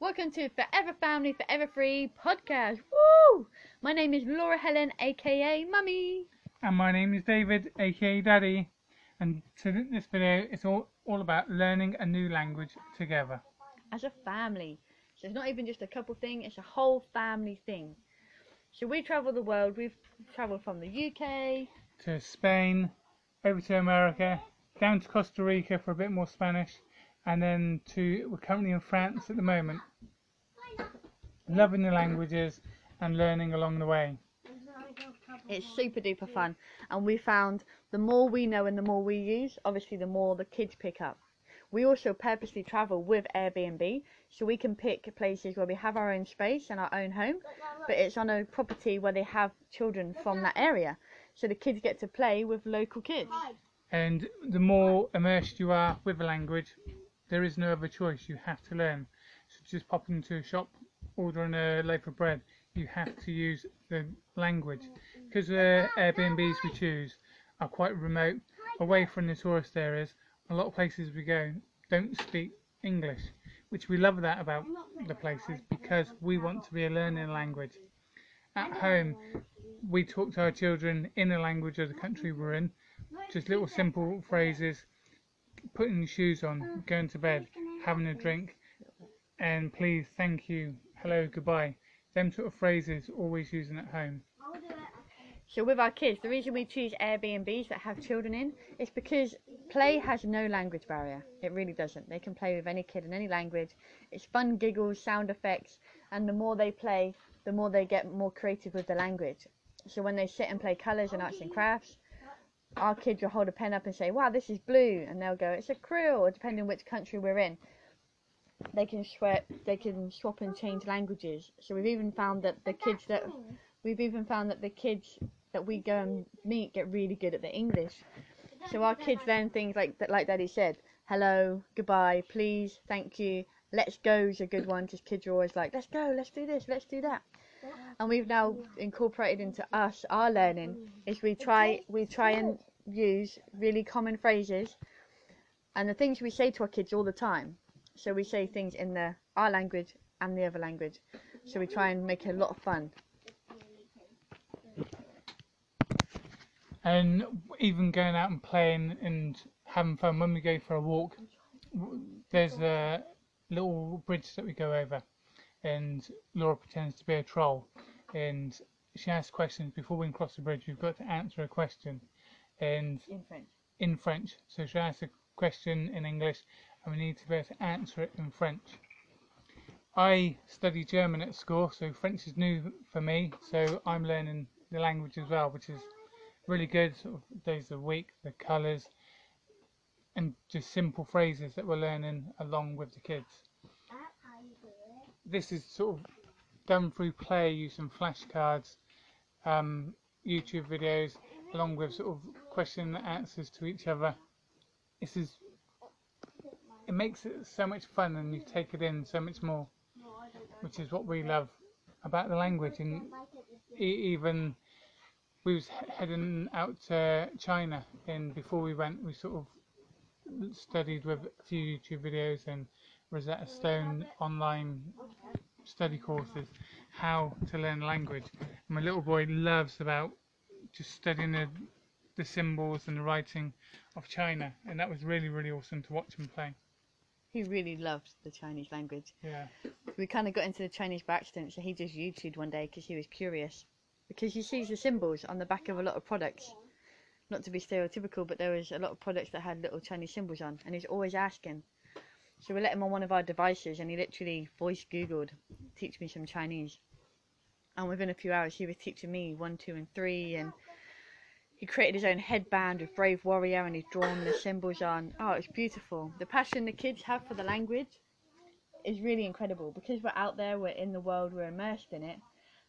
Welcome to Forever Family, Forever Free podcast. Woo! My name is Laura Helen, aka Mummy. And my name is David, aka Daddy. And to this video, it's all, all about learning a new language together. As a family. So it's not even just a couple thing, it's a whole family thing. So we travel the world. We've travelled from the UK, To Spain, over to America, down to Costa Rica for a bit more Spanish, and then to, we're currently in France at the moment. Loving the languages and learning along the way. It's super duper fun. And we found the more we know and the more we use, obviously the more the kids pick up. We also purposely travel with Airbnb so we can pick places where we have our own space and our own home, but it's on a property where they have children from that area. So the kids get to play with local kids. And the more immersed you are with a language, there is no other choice. You have to learn. So just pop into a shop, ordering a uh, loaf of bread, you have to use the language. Because the uh, Airbnbs we choose are quite remote, away from the tourist areas, a lot of places we go don't speak English, which we love that about the places because we want to be a learning language. At home, we talk to our children in the language of the country we're in, just little simple phrases, putting your shoes on, going to bed, having a drink, and please, thank you, hello, goodbye. Them sort of phrases always using at home. So with our kids, the reason we choose Airbnbs that have children in is because play has no language barrier. It really doesn't. They can play with any kid in any language. It's fun, giggles, sound effects, and the more they play, the more they get more creative with the language. So when they sit and play colours and arts and crafts, our kids will hold a pen up and say, "Wow, this is blue," and they'll go, "It's a krill," or depending which country we're in. They can swap, they can swap and change languages. So we've even found that the kids that we've even found that the kids that we go and meet get really good at the English. So our kids learn things like like Daddy said, hello, goodbye, please, thank you, let's go is a good one because kids are always like, let's go, let's do this, let's do that. And we've now incorporated into us our learning is we try we try and use really common phrases and the things we say to our kids all the time. So we say things in the our language and the other language. So we try and make it a lot of fun. And even going out and playing and having fun when we go for a walk, there's a little bridge that we go over, and Laura pretends to be a troll, and she asks questions before we cross the bridge. We've got to answer a question, and In French. in French. So she asks a question in English, and we need to be able to answer it in French. I study German at school, so French is new for me. So I'm learning the language as well, which is really good. Sort of days of the week, the colours, and just simple phrases that we're learning along with the kids. This is sort of done through play using flashcards, um, YouTube videos, along with sort of question and answers to each other. This is it makes it so much fun and you take it in so much more, which is what we love about the language. And even we was heading out to China, and before we went, we sort of studied with a few YouTube videos and Rosetta Stone online study courses how to learn language. And my little boy loves about just studying the, the symbols and the writing of China, and that was really really awesome to watch him play. He really loved the Chinese language. Yeah, We kind of got into the Chinese by accident, so he just YouTubed one day because he was curious. Because he sees the symbols on the back of a lot of products. Not to be stereotypical, but there was a lot of products that had little Chinese symbols on, and he's always asking. So we let him on one of our devices, and he literally voice Googled, teach me some Chinese. And within a few hours, he was teaching me one, two, and three, and he created his own headband with Brave Warrior, and he's drawn the symbols on. Oh, it's beautiful. The passion the kids have for the language is really incredible because we're out there, we're in the world, we're immersed in it.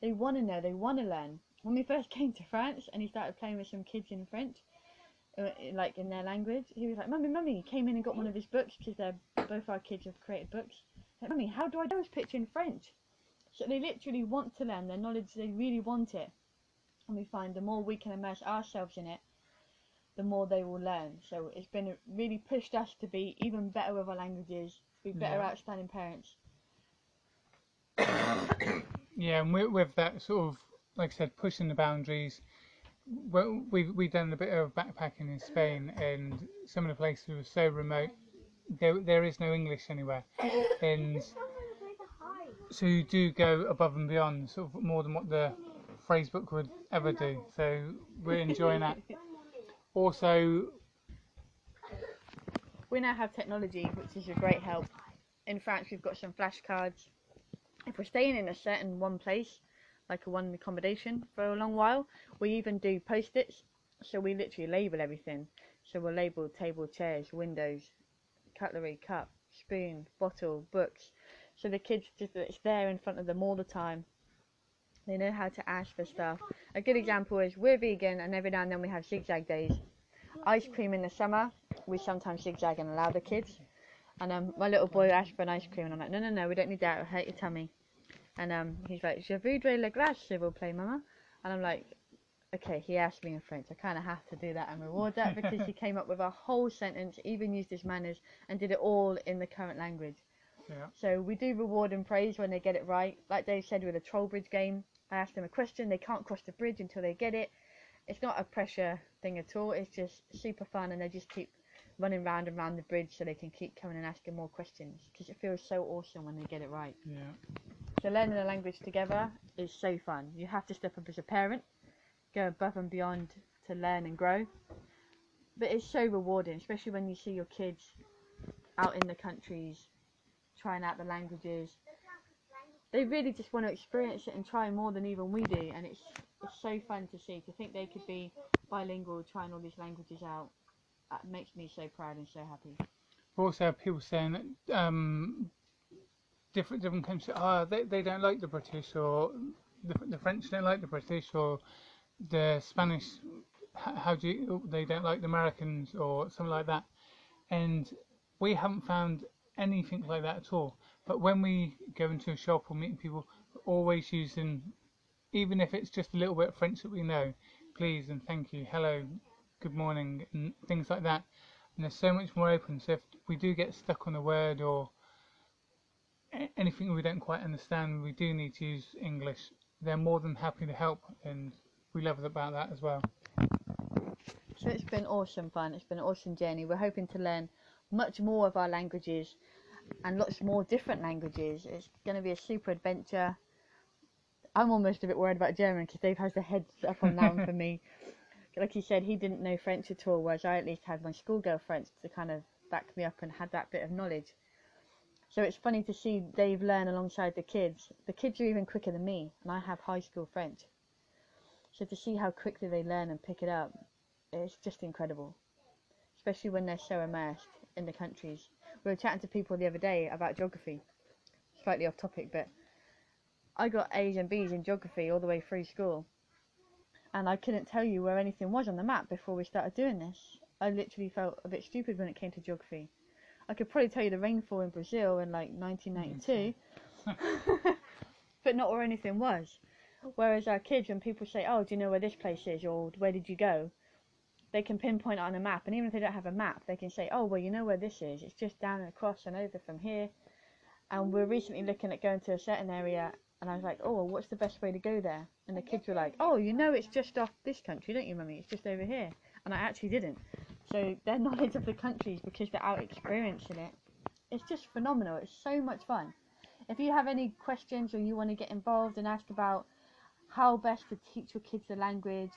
They want to know, they want to learn. When we first came to France and he started playing with some kids in French, uh, like in their language, he was like, "Mummy, mummy," he came in and got one of his books because they're both our kids have created books. Like, "Mummy, how do I do this picture in French?" So they literally want to learn their knowledge. They really want it, and we find the more we can immerse ourselves in it, the more they will learn. So it's been really pushed us to be even better with our languages, to be better Yeah. outstanding parents. Yeah, and with, with that sort of, like I said, pushing the boundaries. Well, we've we've done a bit of backpacking in Spain, and some of the places were so remote. There there is no English anywhere, and so you do go above and beyond, sort of more than what the phrase book would ever do. So we're enjoying that. Also, We now have technology, which is a great help. In France, we've got some flashcards. If we're staying in a certain one place, like a one accommodation for a long while, we even do post-its. So we literally label everything. So we'll label table, chairs, windows, cutlery, cup, spoon, bottle, books. So the kids just it's there in front of them all the time. They know how to ask for stuff. A good example is we're vegan, and every now and then we have zigzag days. Ice cream in the summer, we sometimes zigzag and allow the kids. And um, my little boy asked for an ice cream, and I'm like, no, no, no, we don't need that. It'll hurt your tummy. And um, he's like, Je voudrais la glace, s'il vous plaît, mama. And I'm like, okay, he asked me in French. I kind of have to do that and reward that because he came up with a whole sentence, even used his manners, and did it all in the current language. yeah, So we do reward and praise when they get it right. Like Dave said with a troll bridge game, I ask them a question, they can't cross the bridge until they get it. It's not a pressure thing at all, it's just super fun and they just keep running round and round the bridge so they can keep coming and asking more questions because it feels so awesome when they get it right. yeah. So learning a language together is so fun. You have to step up as a parent, go above and beyond to learn and grow. But it's so rewarding, especially when you see your kids out in the countries trying out the languages. They really just want to experience it and try more than even we do, and it's it's so fun to see. To think they could be bilingual, trying all these languages out, that makes me so proud and so happy. We also, have people saying that um, different different countries, ah, they they don't like the British, or the, the French don't like the British, or the Spanish, how do you, they don't like the Americans, or something like that. And we haven't found anything like that at all. But when we go into a shop or meeting people, always using, even if it's just a little bit of French that we know, please and thank you, hello, good morning, and things like that and they're so much more open. So if we do get stuck on a word or anything we don't quite understand, we do need to use English. They're more than happy to help, and we love about that as well. So it's been awesome fun. It's been an awesome journey. We're hoping to learn much more of our languages and lots more different languages. It's going to be a super adventure. I'm almost a bit worried about German because Dave has the heads up on that one for me. Like he said, he didn't know French at all, whereas I at least had my schoolgirl French to kind of back me up and had that bit of knowledge. So it's funny to see Dave learn alongside the kids. The kids are even quicker than me, and I have high school French. So to see how quickly they learn and pick it up, it's just incredible. Especially when they're so immersed in the countries. We were chatting to people the other day about geography. Slightly off topic, but I got A's and B's in geography all the way through school. And I couldn't tell you where anything was on the map before we started doing this. I literally felt a bit stupid when it came to geography. I could probably tell you the rainfall in Brazil in like 1992, but not where anything was. Whereas our kids, when people say, "Oh, do you know where this place is?" or "Where did you go?" They can pinpoint on a map, and even if they don't have a map, they can say, "Oh, well, you know where this is. It's just down and across and over from here." And we're recently looking at going to a certain area, and I was like, "Oh, well, what's the best way to go there?" And the kids were like, "Oh, you know, it's just off this country, don't you, mummy? It's just over here." And I actually didn't. So their knowledge of the countries, because they're out experiencing it, it's just phenomenal. It's so much fun. If you have any questions or you want to get involved and ask about how best to teach your kids the language,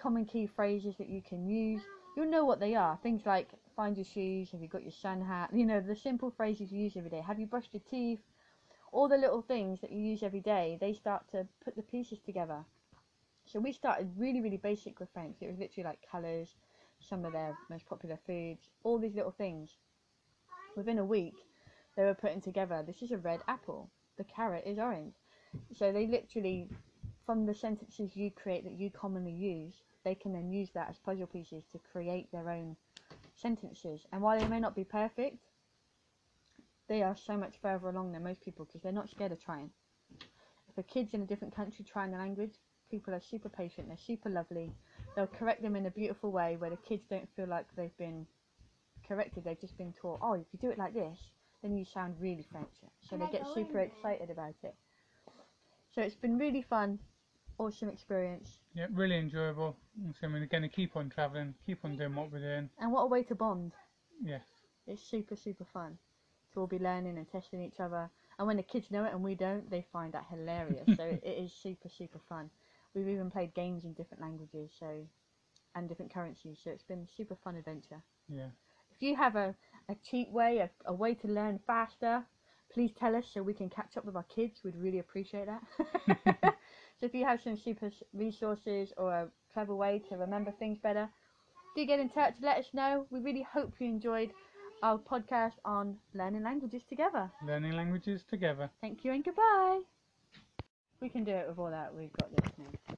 common key phrases that you can use, you'll know what they are. Things like find your shoes, have you got your sun hat, you know, the simple phrases you use every day. Have you brushed your teeth? All the little things that you use every day, they start to put the pieces together. So we started really, really basic with French. It was literally like colours, some of their most popular foods, all these little things. Within a week, they were putting together this is a red apple, the carrot is orange. So they literally, from the sentences you create that you commonly use, they can then use that as puzzle pieces to create their own sentences. And while they may not be perfect, they are so much further along than most people because they're not scared of trying. If a kid's in a different country trying the language, people are super patient, they're super lovely. They'll correct them in a beautiful way where the kids don't feel like they've been corrected, they've just been taught, oh, if you do it like this, then you sound really French. So they get super excited about it. So it's been really fun, awesome experience, Yeah, really enjoyable. So we're going to keep on travelling, keep on doing what we're doing. and what a way to bond. Yes. It's super super fun to all be learning and testing each other. And when the kids know it and we don't, they find that hilarious. so it is super super fun. We've even played games in different languages, so and different currencies. So it's been a super fun adventure. Yeah. If you have a, a cheat way, a, a way to learn faster, please tell us so we can catch up with our kids. We'd really appreciate that. so if you have some super resources or a clever way to remember things better, do get in touch. Let us know. We really hope you enjoyed our podcast on learning languages together. Learning languages together. Thank you and goodbye. We can do it with all that. We've got this now.